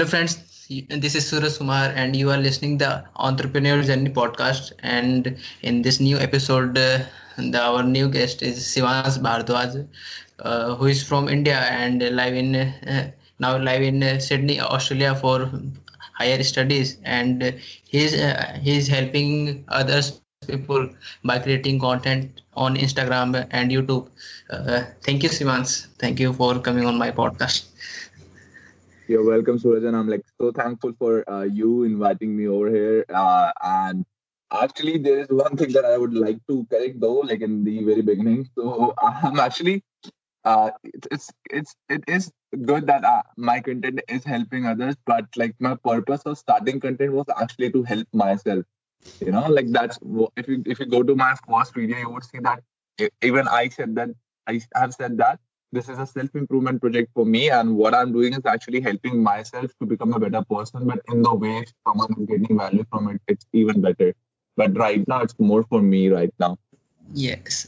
Hello, friends. This is Suraj Kumar, and you are listening the Entrepreneur Journey podcast. And in this new episode, uh, the, our new guest is Shivansh Bhardwaj, uh, who is from India and live in uh, now live in uh, Sydney, Australia for higher studies. And he's uh, he's helping others people by creating content on Instagram and YouTube. Uh, thank you, Shivansh. Thank you for coming on my podcast. You're welcome, Suraj, and I'm like so thankful for uh, you inviting me over here. Uh, and actually, there is one thing that I would like to correct, though, like in the very beginning. So I'm actually, uh, it's it's it is good that uh, my content is helping others, but like my purpose of starting content was actually to help myself. You know, like that's if you if you go to my first video, you would see that even I said that I have said that this is a self improvement project for me and what i'm doing is actually helping myself to become a better person but in the way someone is getting value from it it's even better. But right now it's more for me right now. Yes.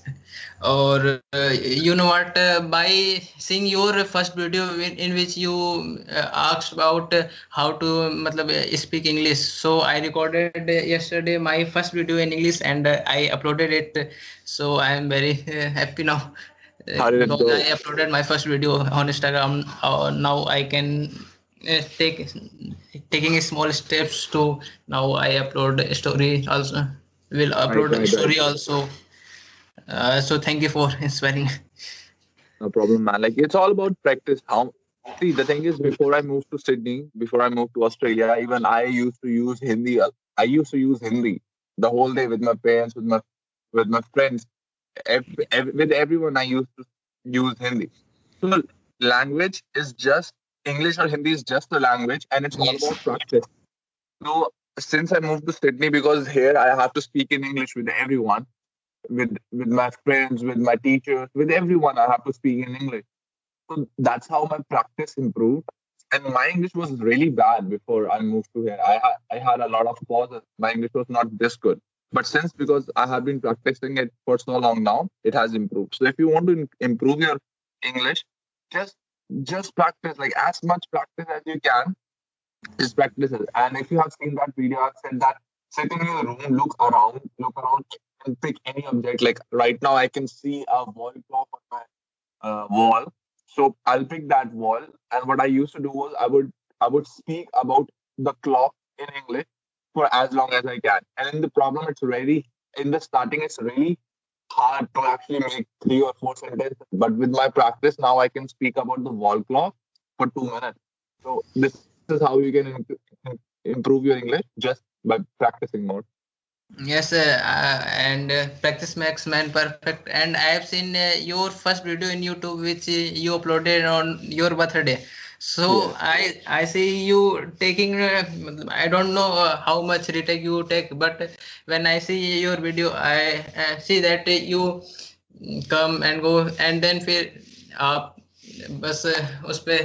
Or uh, you know what uh, by seeing your first video in, in which you uh, asked about uh, how to matlab, uh, speak english. So i recorded yesterday my first video in english and uh, i uploaded it. So i am very happy now how did it go? I uploaded my first video on Instagram. Uh, now I can uh, take taking small steps to now I upload a story also. Will upload a story also. Uh, so thank you for inspiring. No problem, man. Like it's all about practice. How see the thing is, before I moved to Sydney, before I moved to Australia, even I used to use Hindi. I used to use Hindi the whole day with my parents, with my with my friends every, every, with everyone I used to use Hindi. So language is just English or Hindi is just a language, and it's all about practice. So since I moved to Sydney, because here I have to speak in English with everyone, with with my friends, with my teachers, with everyone, I have to speak in English. So that's how my practice improved. And my English was really bad before I moved to here. I had I had a lot of pauses. My English was not this good. But since because I have been practicing it for so long now, it has improved. So if you want to improve your English, just just practice like as much practice as you can. Just practice it. And if you have seen that video, I've said that sitting in a room, look around, look around, and pick any object. Like right now, I can see a wall clock on my uh, wall. So I'll pick that wall. And what I used to do was I would I would speak about the clock in English for as long as I can. And in the problem, it's really in the starting, it's really hard to actually make three or four sentences. But with my practice, now I can speak about the wall clock for two minutes. So this is how you can improve your English just by practicing more. Yes, uh, and uh, practice makes man perfect. And I have seen uh, your first video in YouTube, which uh, you uploaded on your birthday so yeah. i i see you taking uh, i don't know uh, how much retake you take but when i see your video i uh, see that you come and go and then फिर आप बस उस पे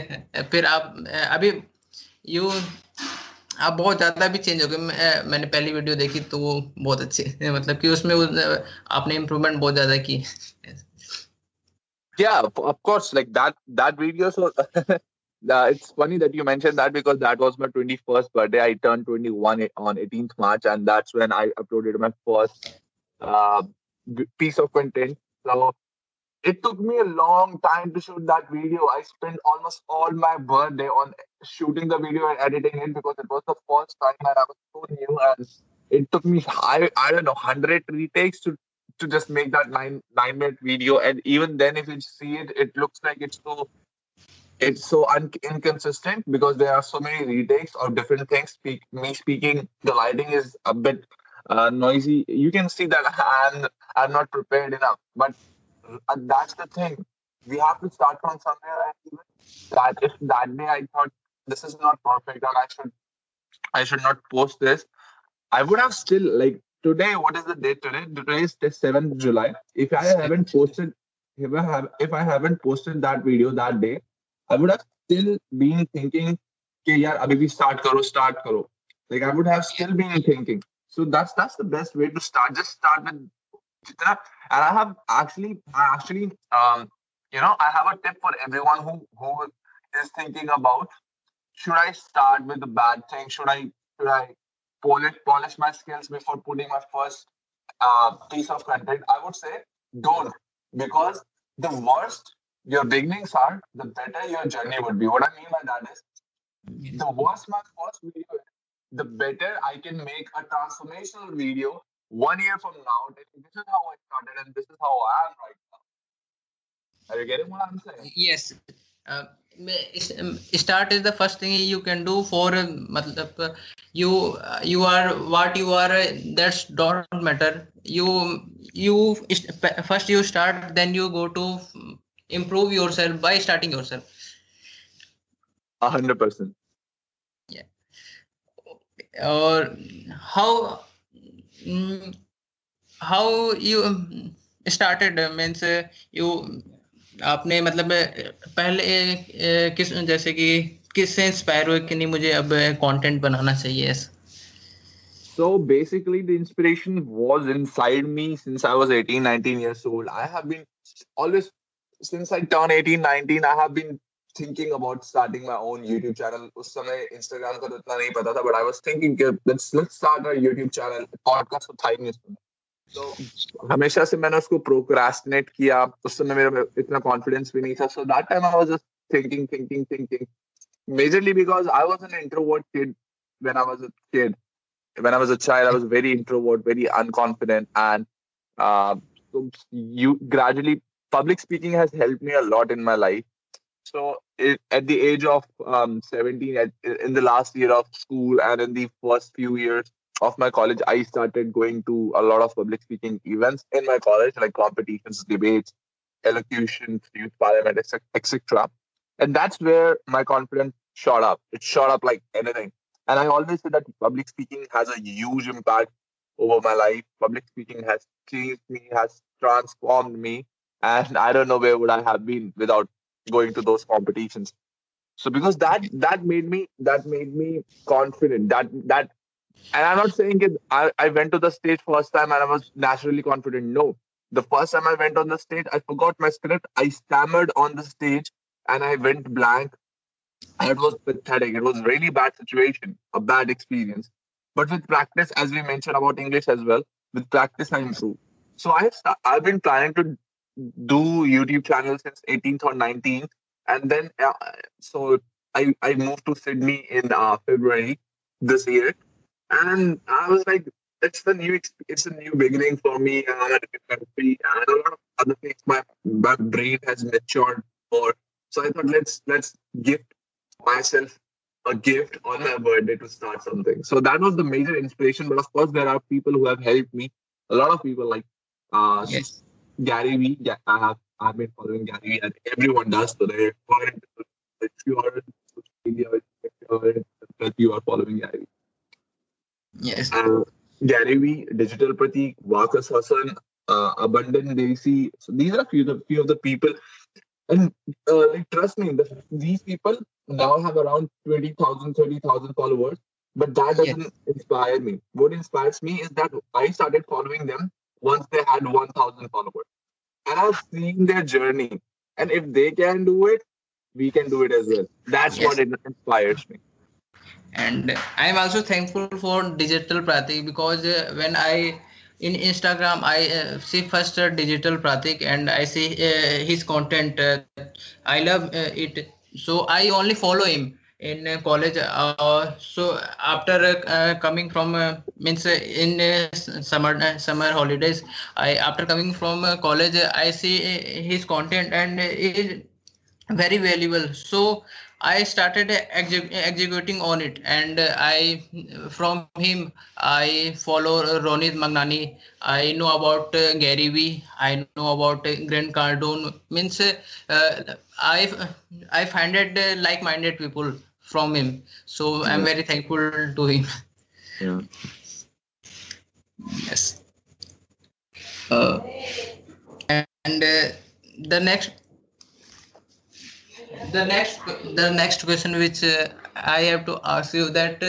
फिर आप अभी you आप बहुत ज़्यादा भी चेंज हो गए मैंने पहली वीडियो देखी तो वो बहुत अच्छी मतलब कि उसमें आपने इम्प्रूवमेंट बहुत ज़्यादा की yeah of course like that that video so uh, it's funny that you mentioned that because that was my 21st birthday. I turned 21 on 18th March, and that's when I uploaded my first uh, piece of content. So it took me a long time to shoot that video. I spent almost all my birthday on shooting the video and editing it because it was the first time and I was so new. And it took me, I, I don't know, 100 retakes to to just make that nine nine minute video. And even then, if you see it, it looks like it's so it's so un- inconsistent because there are so many retakes or different things. Speak, me speaking, the lighting is a bit uh, noisy. You can see that I'm I'm not prepared enough. But uh, that's the thing. We have to start from somewhere. And that if that day I thought this is not perfect I should I should not post this, I would have still like today. What is the date today? Today is the seventh July. If I haven't posted, if I have if I haven't posted that video that day, I would have still been thinking, okay, yeah, abhi start karo, start karo. Like I would have still been thinking. So that's that's the best way to start. Just start with and I have actually, I actually, um, you know, I have a tip for everyone who who is thinking about should I start with a bad thing? Should I should I polish polish my skills before putting my first uh, piece of content? I would say don't because the worst your beginnings are, the better your journey would be. What I mean by that is the worse my first video is, the better I can make a transformational video one year from now. This is how I started and this is how I am right now. Are you getting what I'm saying? Yes. Uh, start is the first thing you can do for uh, you you are what you are that's don't matter you you first you start then you go to improve yourself by starting yourself a hundred percent yeah or how mm, how you um, started means you आपने मतलब पहले किस जैसे कि किससे inspire हुए कि नहीं मुझे अब कंटेंट बनाना चाहिए So basically, the inspiration was inside me since I was 18, 19 years old. I have been always, since I turned 18, 19, I have been thinking about starting my own YouTube channel. उस समय Instagram का तो इतना नहीं पता था, but I was thinking let's let's start a YouTube channel. Podcast तो था ही नहीं उसमें. तो हमेशा से मैंने उसको प्रोक्रास्टिनेट किया उस समय मेरा इतना कॉन्फिडेंस भी नहीं था so that time I was just thinking thinking thinking majorly because I was an introvert kid when I was a kid. When I was a child, I was very introvert, very unconfident, and uh, so you gradually public speaking has helped me a lot in my life. So it, at the age of um, 17, at, in the last year of school and in the first few years of my college, I started going to a lot of public speaking events in my college, like competitions, debates, elocutions, youth parliament, etc. And that's where my confidence shot up. It shot up like anything. And I always say that public speaking has a huge impact over my life. Public speaking has changed me, has transformed me. And I don't know where would I have been without going to those competitions. So because that that made me that made me confident. That that and I'm not saying it, I, I went to the stage first time and I was naturally confident. No. The first time I went on the stage, I forgot my script. I stammered on the stage and I went blank. It was pathetic. It was really bad situation, a bad experience. But with practice, as we mentioned about English as well, with practice I improved. So I've I've been planning to do YouTube channel since 18th or 19th, and then uh, so I I moved to Sydney in uh, February this year, and I was like, it's the new, it's a new beginning for me. I'm at a new country, and a lot of other things. My my brain has matured more, so I thought let's let's gift myself a gift on my birthday to start something. So that was the major inspiration. But of course, there are people who have helped me. A lot of people like uh, yes. Gary Vee. I have I've been following Gary Vee. and everyone does today. If you are in social media, if you are following Gary Vee. Yes. Uh, Gary Vee, Digital Pratik, Marcus Hassan, uh, Abundant Daisy. So these are a few, the, few of the people. And uh, like, trust me, the, these people now have around 20,000, 30,000 followers. But that doesn't yes. inspire me. What inspires me is that I started following them once they had 1,000 followers. And I've seen their journey. And if they can do it, we can do it as well. That's yes. what inspires me and i am also thankful for digital pratik because uh, when i in instagram i uh, see first uh, digital pratik and i see uh, his content uh, i love uh, it so i only follow him in uh, college uh, so after uh, coming from means in summer summer holidays i after coming from college i see his content and is very valuable. So I started executing on it, and I from him I follow Ronit Magnani. I know about uh, Gary Vee. I know about uh, Grant Cardone. Means uh, I I find it uh, like-minded people from him. So I'm very thankful to him. Yeah. Yes. Uh, and uh, the next the next the next question which uh, i have to ask you that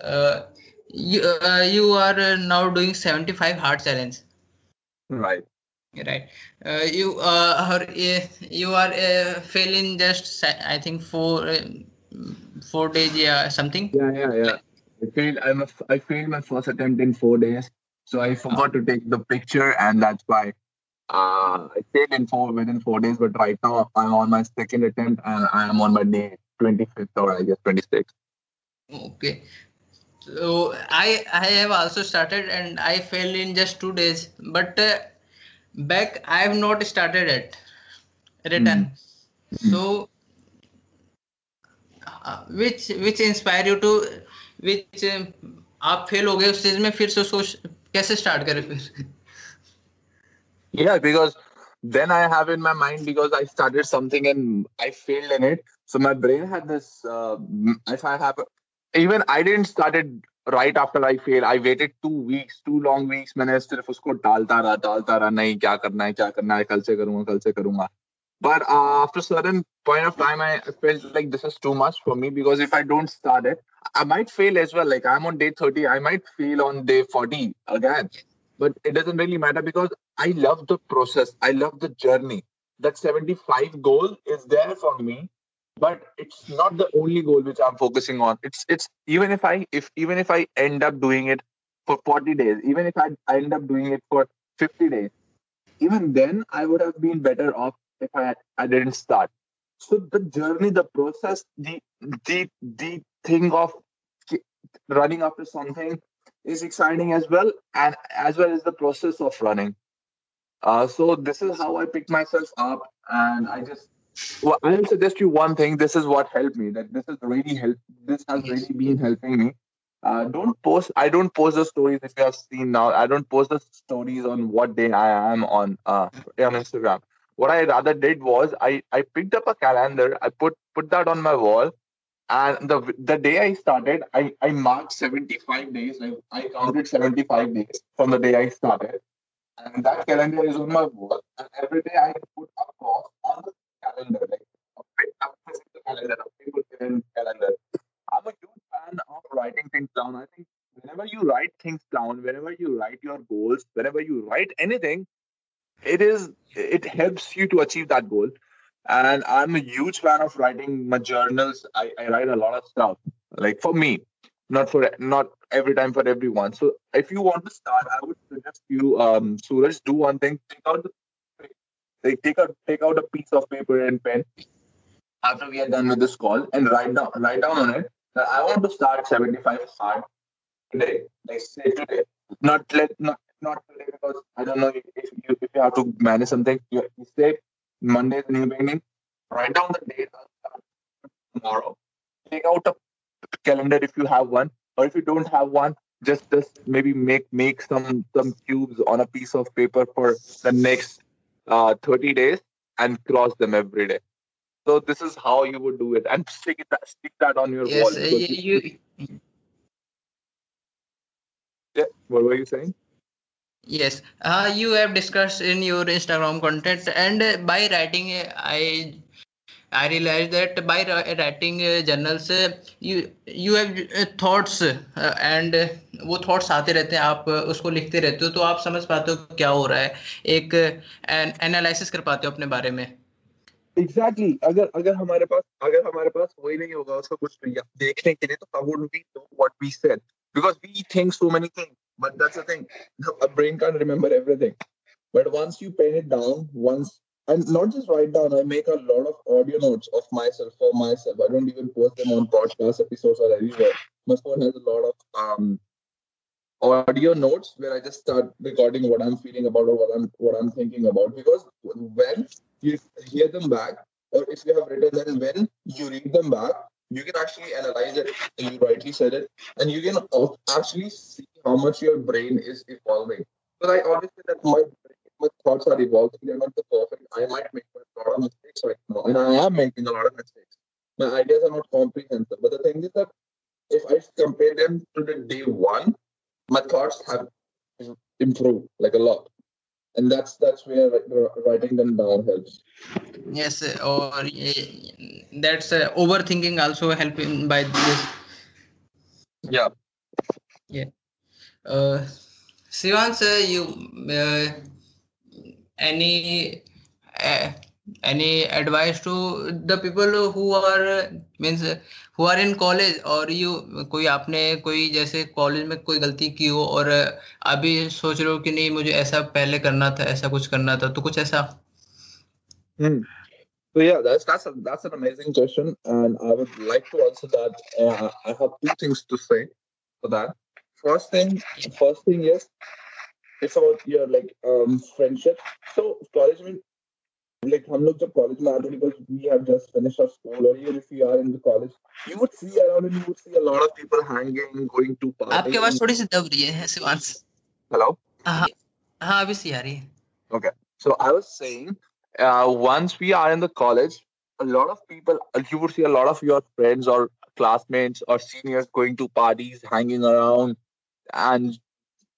uh, you uh, you are now doing 75 hard challenge right right uh, you uh, are uh, you are uh, failing just i think four four days, yeah, something. Yeah, yeah, yeah. I failed. I'm a, I failed my first attempt in four days, so I forgot to take the picture, and that's why uh, I failed in four within four days. But right now I'm on my second attempt, and I am on my day 25th or I guess 26th. Okay. So I I have also started and I failed in just two days. But uh, back I have not started it. Return. So uh, which which inspire you to which uh, आप fail हो गए उस चीज में फिर से उसको कैसे स्टार्ट करें फिर Yeah, because then I have in my mind because I started something and I failed in it. So my brain had this. Uh, if I have, even I didn't started right after I failed. I waited two weeks, two long weeks. मैंने सिर्फ उसको टालता रहा, टालता रहा. नहीं क्या करना है, क्या करना है. कल से करूँगा, कल से करूँगा. But uh, after a certain point of time, I felt like this is too much for me because if I don't start it, I might fail as well. Like I'm on day 30, I might fail on day 40 again but it doesn't really matter because I love the process. I love the journey. That 75 goal is there for me, but it's not the only goal which I'm focusing on. It's it's even if I if even if I end up doing it for 40 days, even if I, I end up doing it for 50 days, even then I would have been better off if I I didn't start. So the journey, the process, the the the thing of running after something is exciting as well, and as well as the process of running. Uh, so this is how I picked myself up, and I just well, I'll suggest you one thing. This is what helped me. That this is really help. This has really been helping me. Uh, don't post. I don't post the stories if you have seen now. I don't post the stories on what day I am on uh, on Instagram. What I rather did was I I picked up a calendar. I put put that on my wall, and the the day I started, I, I marked 75 days. Like I counted 75 days from the day I started. And that calendar is on my wall. And every day I put a cross on the calendar, like a, physical calendar, a paper calendar. I'm a huge fan of writing things down. I think whenever you write things down, whenever you write your goals, whenever you write anything, it is it helps you to achieve that goal and i'm a huge fan of writing my journals. I, I write a lot of stuff like for me not for not every time for everyone. So if you want to start i would suggest you um suraj do one thing. Take out the like take out take out a piece of paper and pen after we are done with this call and write down write down on it. That i want to start 75 hard today like say today. Not let not not today because i don't know if you if you have to manage something. You, you say Monday in the beginning, write down the date tomorrow. Take out a calendar if you have one, or if you don't have one, just just maybe make make some some cubes on a piece of paper for the next uh, 30 days and cross them every day. So this is how you would do it, and stick it stick that on your yes, wall. Uh, you, you, yeah, what were you saying? Yes, uh, you have discussed in your Instagram content, and uh, by writing, uh, I I realized that by writing uh, journals, uh, you you have uh, thoughts, and वो thoughts आते रहते हैं आप उसको लिखते रहते हो तो आप समझ पाते हो क्या हो रहा है एक एनालिसिस कर पाते हो अपने बारे में एग्जैक्टली exactly. अगर अगर हमारे पास अगर हमारे पास वही नहीं होगा उसका कुछ देखने के लिए तो how would we know what we said because we think so many things But that's the thing. A brain can't remember everything. But once you pen it down, once and not just write down, I make a lot of audio notes of myself for myself. I don't even post them on podcast episodes or anywhere. My phone has a lot of um, audio notes where I just start recording what I'm feeling about or what I'm what I'm thinking about. Because when you hear them back, or if you have written them, when you read them back, you can actually analyze it. You rightly said it, and you can actually see how much your brain is evolving. Because I always say that my my thoughts are evolving. They're not the perfect. I might make a lot of mistakes right now, and I am making a lot of mistakes. My ideas are not comprehensive. But the thing is that if I compare them to the day one, my thoughts have improved like a lot and that's that's where writing them down helps. Yes or that's uh, overthinking also helping by this. Yeah. Yeah. Uh Shivansh, uh, you uh, any uh, any advice to the people who are means who are in college और you कोई आपने कोई जैसे college में कोई गलती की हो और अभी सोच रहे हो कि नहीं मुझे ऐसा पहले करना था ऐसा कुछ करना था तो कुछ ऐसा hmm. So yeah, that's that's a, that's an amazing question, and I would like to answer that. Uh, I have two things to say for that. First thing, first thing is it's about your like um friendship. So college में like हम लोग जब college में आते because we have just finished our school or even if we are in the college, you would see around and you would see a lot of people hanging, going to parties. आपकी आवाज थोड़ी सी दब रही है Shivansh Hello. हाँ हाँ अभी सी आ रही है Okay. So I was saying, uh, once we are in the college, a lot of people, you would see a lot of your friends or classmates or seniors going to parties, hanging around, and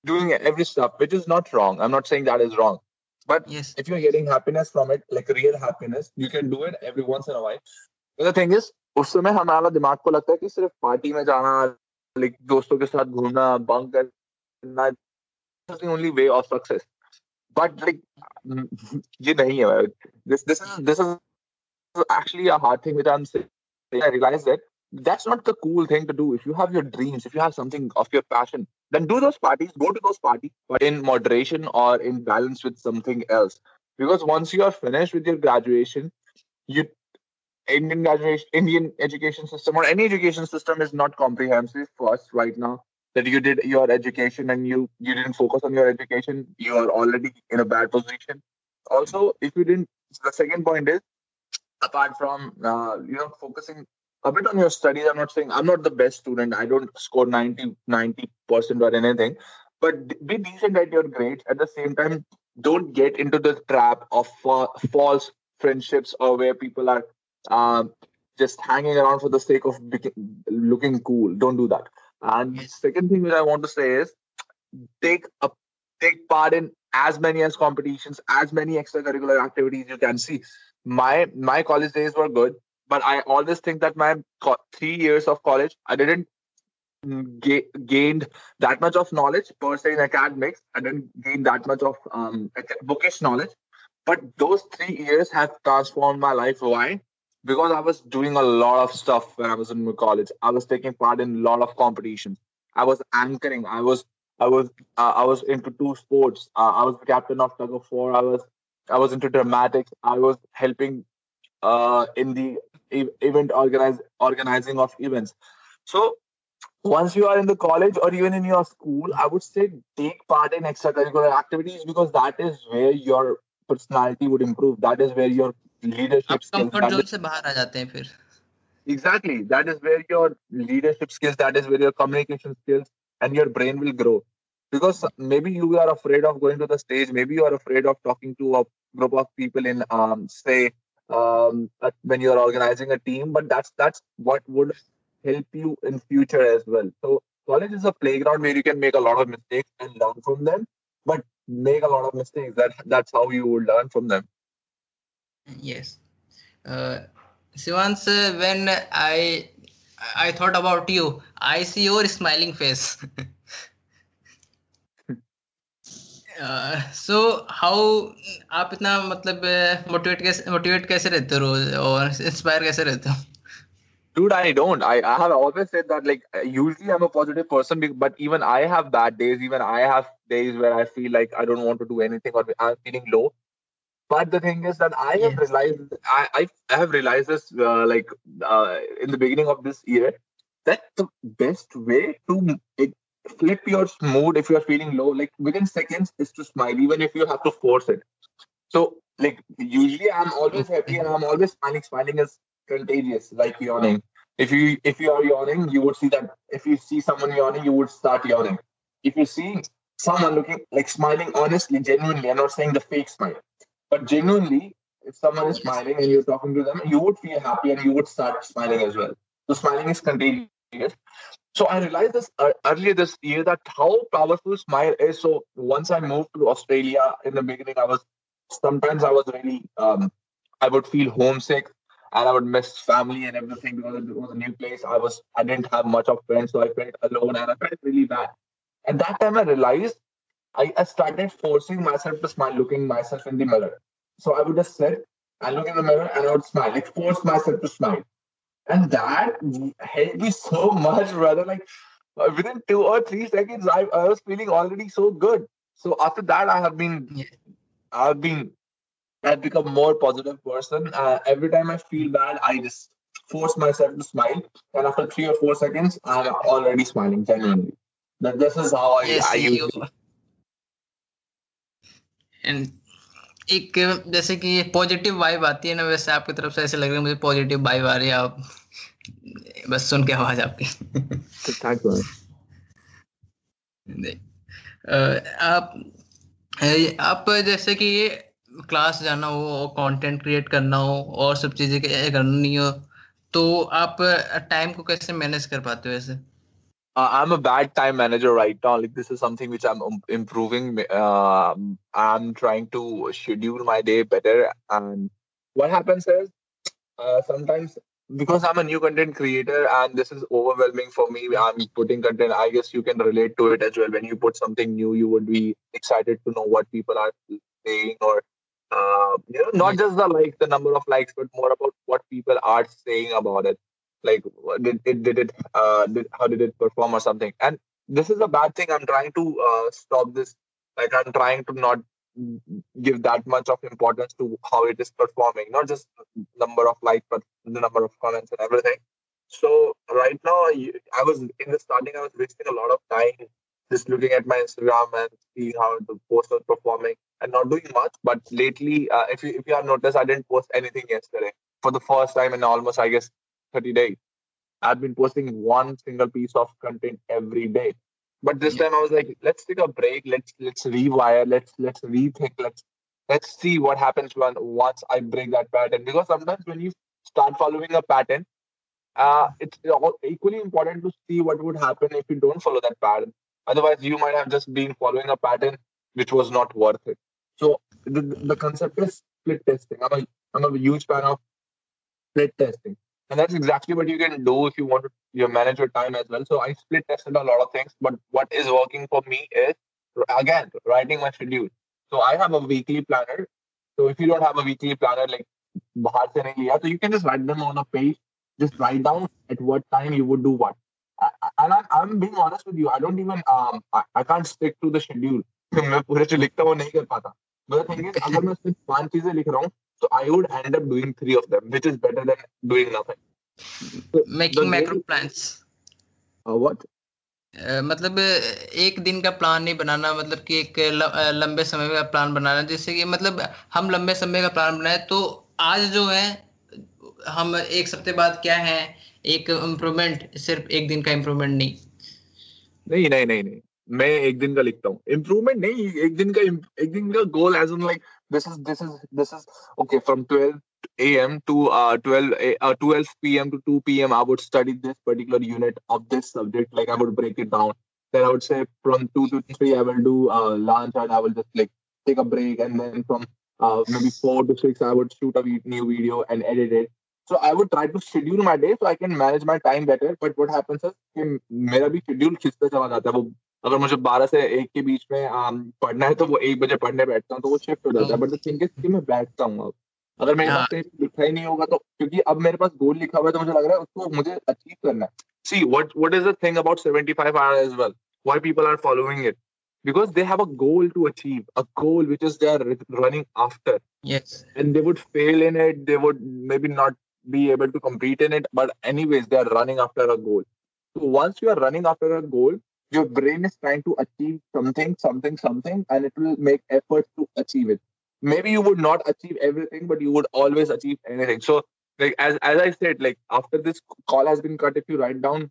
doing every stuff, which is not wrong. I'm not saying that is wrong. But yes if you're getting happiness from it, like real happiness, you can do it every once in a while. But the thing is, उस समय हमारा दिमाग को लगता है कि सिर्फ़ party में जाना लाइक दोस्तों के साथ घूमना बंक करना only way of success. But like ये नहीं है this this is this is actually a hard thing which I'm saying. I realize that that's not the cool thing to do. If you have your dreams, if you have something of your passion, then do those parties, go to those parties, but in moderation or in balance with something else. Because once you are finished with your graduation, you Indian graduation, Indian education system or any education system is not comprehensive for us right now. That you did your education and you you didn't focus on your education, you are already in a bad position. Also, if you didn't, the second point is apart from uh, you know focusing a bit on your studies i'm not saying i'm not the best student i don't score 90 90% or anything but be decent at your grades at the same time don't get into the trap of false friendships or where people are uh, just hanging around for the sake of looking cool don't do that. And second thing that i want to say is take a take part in as many as competitions as many extracurricular activities you can see. My my college days were good but I always think that my three years of college, I didn't ga- gained that much of knowledge per se in academics. I didn't gain that much of um, bookish knowledge. But those three years have transformed my life. Why? Because I was doing a lot of stuff when I was in college. I was taking part in a lot of competitions. I was anchoring. I was I was uh, I was into two sports. Uh, I was the captain of tug of war. I was I was into dramatics. I was helping uh, in the event organize, organizing of events. So once you are in the college or even in your school, I would say take part in extracurricular activities because that is where your personality would improve. That is where your leadership skills. Exactly. That is where your leadership skills, that is where your communication skills and your brain will grow. Because maybe you are afraid of going to the stage, maybe you are afraid of talking to a group of people in um, say um, when you're organizing a team but that's that's what would help you in future as well. So college is a playground where you can make a lot of mistakes and learn from them but make a lot of mistakes. That that's how you will learn from them. Yes. Uh, Shivansh, uh, when I I thought about you, I see your smiling face. So how आप इतना मतलब motivate कैसे motivate कैसे रहते हो रोज और inspire कैसे रहते हो Dude, I don't. I, I have always said that like usually I'm a positive person, but even I have bad days. Even I have days where I feel like I don't want to do anything or I'm feeling low. But the thing is that I have realized I, I, I have realized this uh, like uh, in the beginning of this year that the best way to flip your mood if you're feeling low like within seconds is to smile even if you have to force it. So like usually i'm always happy and i'm always smiling. Smiling is contagious like yawning. If you if you are yawning you would see that if you see someone yawning you would start yawning. If you see someone looking like smiling honestly genuinely i'm not saying the fake smile but genuinely if someone is smiling and you're talking to them you would feel happy and you would start smiling as well. So smiling is contagious so I realized this uh, earlier this year that how powerful smile is. So once I moved to Australia in the beginning, I was sometimes I was really um, I would feel homesick and I would miss family and everything because it was a new place. I was I didn't have much of friends, so I felt alone and I felt really bad. At that time, I realized I, I started forcing myself to smile, looking myself in the mirror. So I would just sit I look in the mirror and I would smile, like force myself to smile. And that helped me so much, brother. Like within two or three seconds, I, I was feeling already so good. So after that, I have been, I've been, I've become more positive person. Uh, every time I feel bad, I just force myself to smile, and after three or four seconds, I'm already smiling genuinely. That this is how I, Yes, I use you it. and एक जैसे कि positive vibe आती है ना वैसे आपकी तरफ़ से ऐसे लग रहा है मुझे पॉजिटिव वाइब आ रही है आप बस सुन के आवाज़ आपकी। अ, आप आप जैसे कि ये क्लास जाना हो और कंटेंट क्रिएट करना हो और सब चीज़ें करनी हो तो आप टाइम को कैसे मैनेज कर पाते हो ऐसे? Uh, I'm a bad time manager right now. Like this is something which I'm um, improving. Um I'm trying to schedule my day better. And what happens is uh, sometimes because I'm a new content creator and this is overwhelming for me. I'm putting content. I guess you can relate to it as well. When you put something new, you would be excited to know what people are saying or uh, you know not just the like the number of likes, but more about what people are saying about it like did it did it uh did, how did it perform or something? And this is a bad thing. I'm trying to uh, stop this. Like i'm trying to not give that much of importance to how it is performing not just number of likes but the number of comments and everything. So right now I- was in the starting i was wasting a lot of time just looking at my instagram and seeing how the post was performing and not doing much. But lately uh, if, you, if you have noticed i didn't post anything yesterday. For the first time in almost i guess 30 days. I've been posting one single piece of content every day. But this Yeah. time I was like, let's take a break. Let's let's rewire. Let's let's rethink. Let's let's see what happens when once I break that pattern. Because sometimes when you start following a pattern, uh, it's equally important to see what would happen if you don't follow that pattern. Otherwise, you might have just been following a pattern which was not worth it. So the, the concept is split testing. I'm a I'm a huge fan of split testing. And that's exactly what you can do if you want to you manage your time as well. So I split tested a lot of things, but what is working for me is again writing my schedule. So I have a weekly planner. So if you don't have a weekly planner, like बाहर से नहीं लिया, so you can just write them on a page. Just write down at what time you would do what. I, I- and I, I'm being honest with you. I don't even um I, I can't stick to the schedule. मैं पूरे जो लिखता हूँ वो नहीं कर पाता. But the thing is, अगर मैं सिर्फ पांच चीजें लिख रहा हूँ, so I would end up doing three of them, which is better than doing nothing. So macro goal- plans uh, what? मतलब एक दिन का प्लान नहीं बनाना मतलब कि एक ल- लंबे समय का प्लान बनाना जिससे कि मतलब हम लंबे समय का प्लान बनाए। तो आज जो है हम एक हफ़्ते बाद क्या है? एक इम्प्रूवमेंट सिर्फ़ एक दिन का इम्प्रूवमेंट नहीं। नहीं नहीं नहीं नहीं। मैं एक दिन का लिखता हूँ। इम्प्रूवमेंट नहीं एक दिन का एक दिन का goal as like this is this is this is okay from 12 a.m. to uh, 12 a- uh, 12 p.m. to 2 p.m. I would study this particular unit of this subject. Like I would break it down. Then I would say from two to three I will do uh, lunch and I will just like take a break. And then from uh, maybe four to six I would shoot a vi- new video and edit it. So I would try to schedule my day so I can manage my time better. But what happens is कि मेरा भी schedule खिंचता चला जाता है वो अगर मुझे 12 से 1 के बीच में um, पढ़ना है तो वो 1 बजे पढ़ने बैठता हूँ तो वो शिफ्ट हो जाता है बट द थिंग इज़ मैं बैठता हूँ अब अगर मेरे पास हाँ। कहीं लिखा ही नहीं होगा तो क्योंकि अब मेरे पास गोल लिखा हुआ है तो मुझे लग रहा है उसको मुझे अचीव करना है see what what is the thing about 75 hours as well why people are following it because they have a goal to achieve a goal which is they are running after yes and they would fail in it they would maybe not be able to compete in it but anyways they are running after a goal so once you are running after a goal your brain is trying to achieve something something something and it will make efforts to achieve it. Maybe you would not achieve everything but you would always achieve anything. So like as, as i said like after this call has been cut if you write down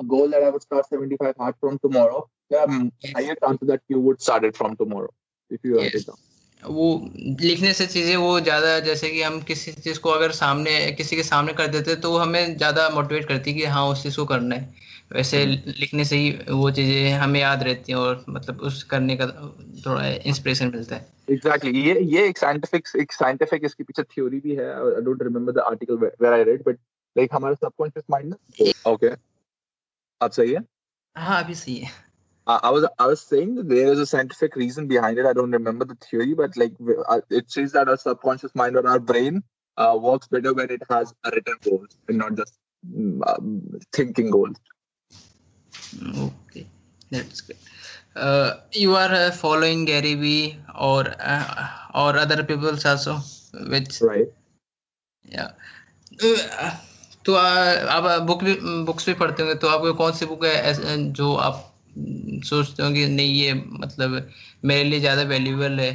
a goal that i would start 75 hard from tomorrow there are higher chances that you would start it from tomorrow if you write Yes. it down वो लिखने से चीज़ें वो ज़्यादा जैसे कि हम किसी चीज़ को अगर सामने किसी के सामने कर देते तो वो हमें ज़्यादा मोटिवेट करती है कि हाँ उस चीज़ को करना है। वैसे हम्म। लिखने से ही वो चीज़ें हमें याद रहती हैं और मतलब उस करने का थोड़ा इंस्पिरेशन मिलता है। Exactly exactly. ये ये एक साइंटिफिक एक साइंटिफिक इसके पीछे थ्योरी भी है। I don't remember the article where I read but like हमारा सबकॉन्शियस माइंड ना। ओके आप सही है? हाँ अभी सही है। I was I was saying that there is a scientific reason behind it. I don't remember the theory, but like uh, it says that our subconscious mind or our brain uh, works better when it has a written goals and not just um, thinking goals. Okay, that's good. Uh, you are uh, following Gary Vee or uh, or other people's also, which right? Yeah. Uh, तो आप book भी books भी पढ़ते होंगे तो आपको कौन सी book है जो आप सोचते हो कि नहीं ये मतलब मेरे लिए ज्यादा वैल्यूएबल है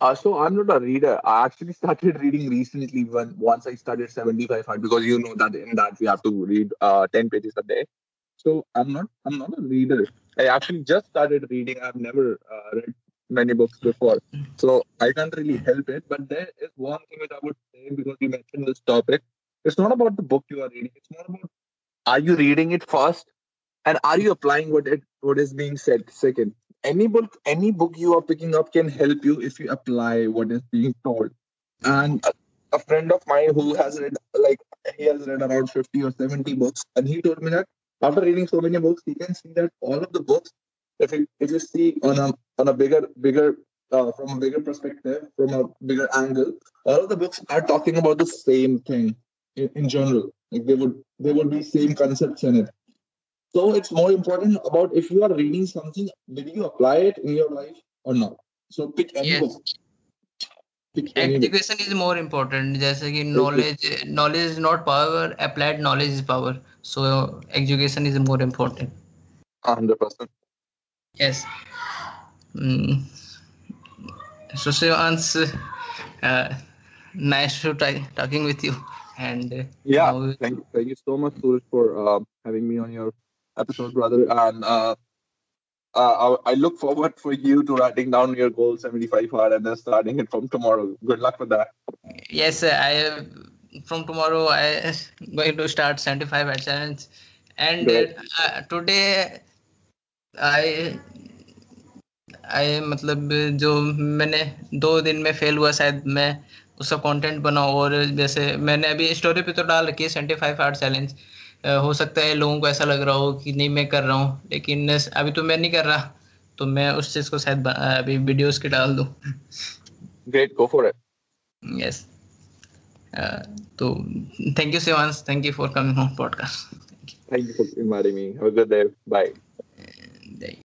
Uh, so I'm not a reader. I actually started reading recently when once I started 75 hard because you know that in that we have to read uh, 10 pages a day. So I'm not I'm not a reader. I actually just started reading. I've never uh, read many books before, so I can't really help it. But there is one thing that I would say because you mentioned this topic. It's not about the book you are reading. It's more about are you reading it first and are you applying what it what is being said second any book any book you are picking up can help you if you apply what is being told. And a, a friend of mine who has read like he has read around 50 or 70 books and he told me that after reading so many books he can see that all of the books if you if you see on a on a bigger bigger uh, from a bigger perspective from a bigger angle all of the books are talking about the same thing in, in general. Like they would they would be same concepts in it so it's more important about if you are reading something, did you apply it in your life or not? So pick any yes. Education is more important. Just like knowledge, okay. knowledge is not power. Applied knowledge is power. So education is more important. Hundred percent. Yes. Mm. So, Shivansh, uh, nice to talk talking with you. And uh, yeah, thank, you, thank you so much, Suraj, for uh, having me on your episode, brother. And uh, uh, I, I look forward for you to writing down your goal 75 hard and then starting it from tomorrow. Good luck with that. yes, I have, from tomorrow I am going to start 75 at challenge. And Great. uh, today I I मतलब जो मैंने दो दिन में fail हुआ शायद मैं उसका कंटेंट बनाऊं और जैसे मैंने अभी स्टोरी पे तो डाल रखी है सेवेंटी फाइव आर्ट चैलेंज हो सकता है लोगों को ऐसा लग रहा हो कि नहीं मैं कर रहा हूँ लेकिन अभी तो मैं नहीं कर रहा तो मैं उस चीज़ को शायद अभी वीडियोस के डाल दूँ। Great go for it yes तो thank you Shivansh thank you for coming on podcast thank you for inviting me have a good day Bye.